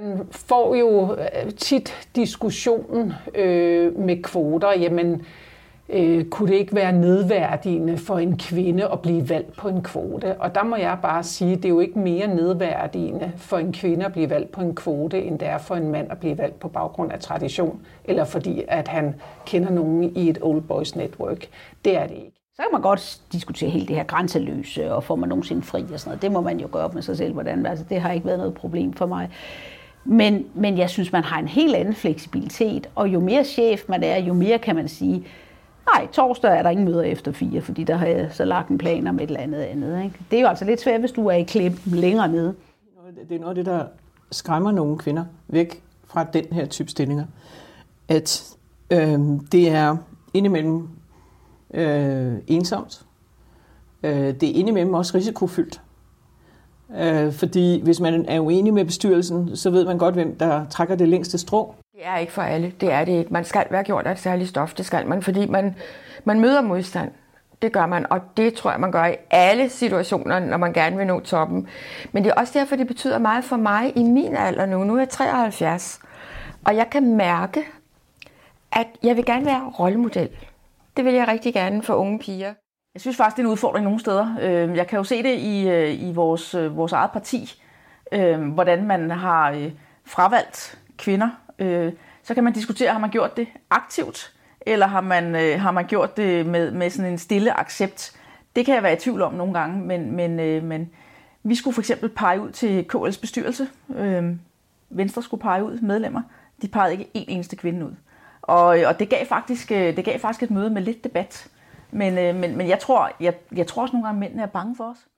Man får jo øh, tit diskussionen øh, med kvoter, jamen øh, kunne det ikke være nedværdigende for en kvinde at blive valgt på en kvote? Og der må jeg bare sige, det er jo ikke mere nedværdigende for en kvinde at blive valgt på en kvote, end det er for en mand at blive valgt på baggrund af tradition, eller fordi at han kender nogen i et old boys network. Det er det ikke. Så kan man godt diskutere helt det her grænseløse, og får man nogensinde fri og sådan noget. Det må man jo gøre op med sig selv, hvordan. Altså, det har ikke været noget problem for mig. Men, men jeg synes, man har en helt anden fleksibilitet, og jo mere chef man er, jo mere kan man sige, nej, torsdag er der ingen møder efter fire, fordi der har jeg så lagt en plan om et eller andet andet. Ikke? Det er jo altså lidt svært, hvis du er i klip længere nede. Det er noget af det, der skræmmer nogle kvinder væk fra den her type stillinger. At øh, det er indimellem øh, ensomt. Øh, det er indimellem også risikofyldt. Øh, fordi hvis man er uenig med bestyrelsen, så ved man godt, hvem der trækker det længste strå. Det er ikke for alle. Det er det ikke. Man skal være gjort af et særligt stof. Det skal man, fordi man, man møder modstand. Det gør man, og det tror jeg, man gør i alle situationer, når man gerne vil nå toppen. Men det er også derfor, det betyder meget for mig i min alder nu. Nu er jeg 73, og jeg kan mærke, at jeg vil gerne være rollemodel. Det vil jeg rigtig gerne for unge piger. Jeg synes faktisk, det er en udfordring nogle steder. Øhm, jeg kan jo se det i, øh, i vores, øh, vores eget parti, øhm, hvordan man har øh, fravalgt kvinder. Så kan man diskutere, har man gjort det aktivt, eller har man, har man gjort det med, med sådan en stille accept. Det kan jeg være i tvivl om nogle gange, men, men, men vi skulle for eksempel pege ud til KL's bestyrelse. Øhm, Venstre skulle pege ud medlemmer. De pegede ikke en eneste kvinde ud. Og, og det, gav faktisk, det gav faktisk et møde med lidt debat. Men, øh, men, men jeg, tror, jeg, jeg tror også nogle gange, at mændene er bange for os.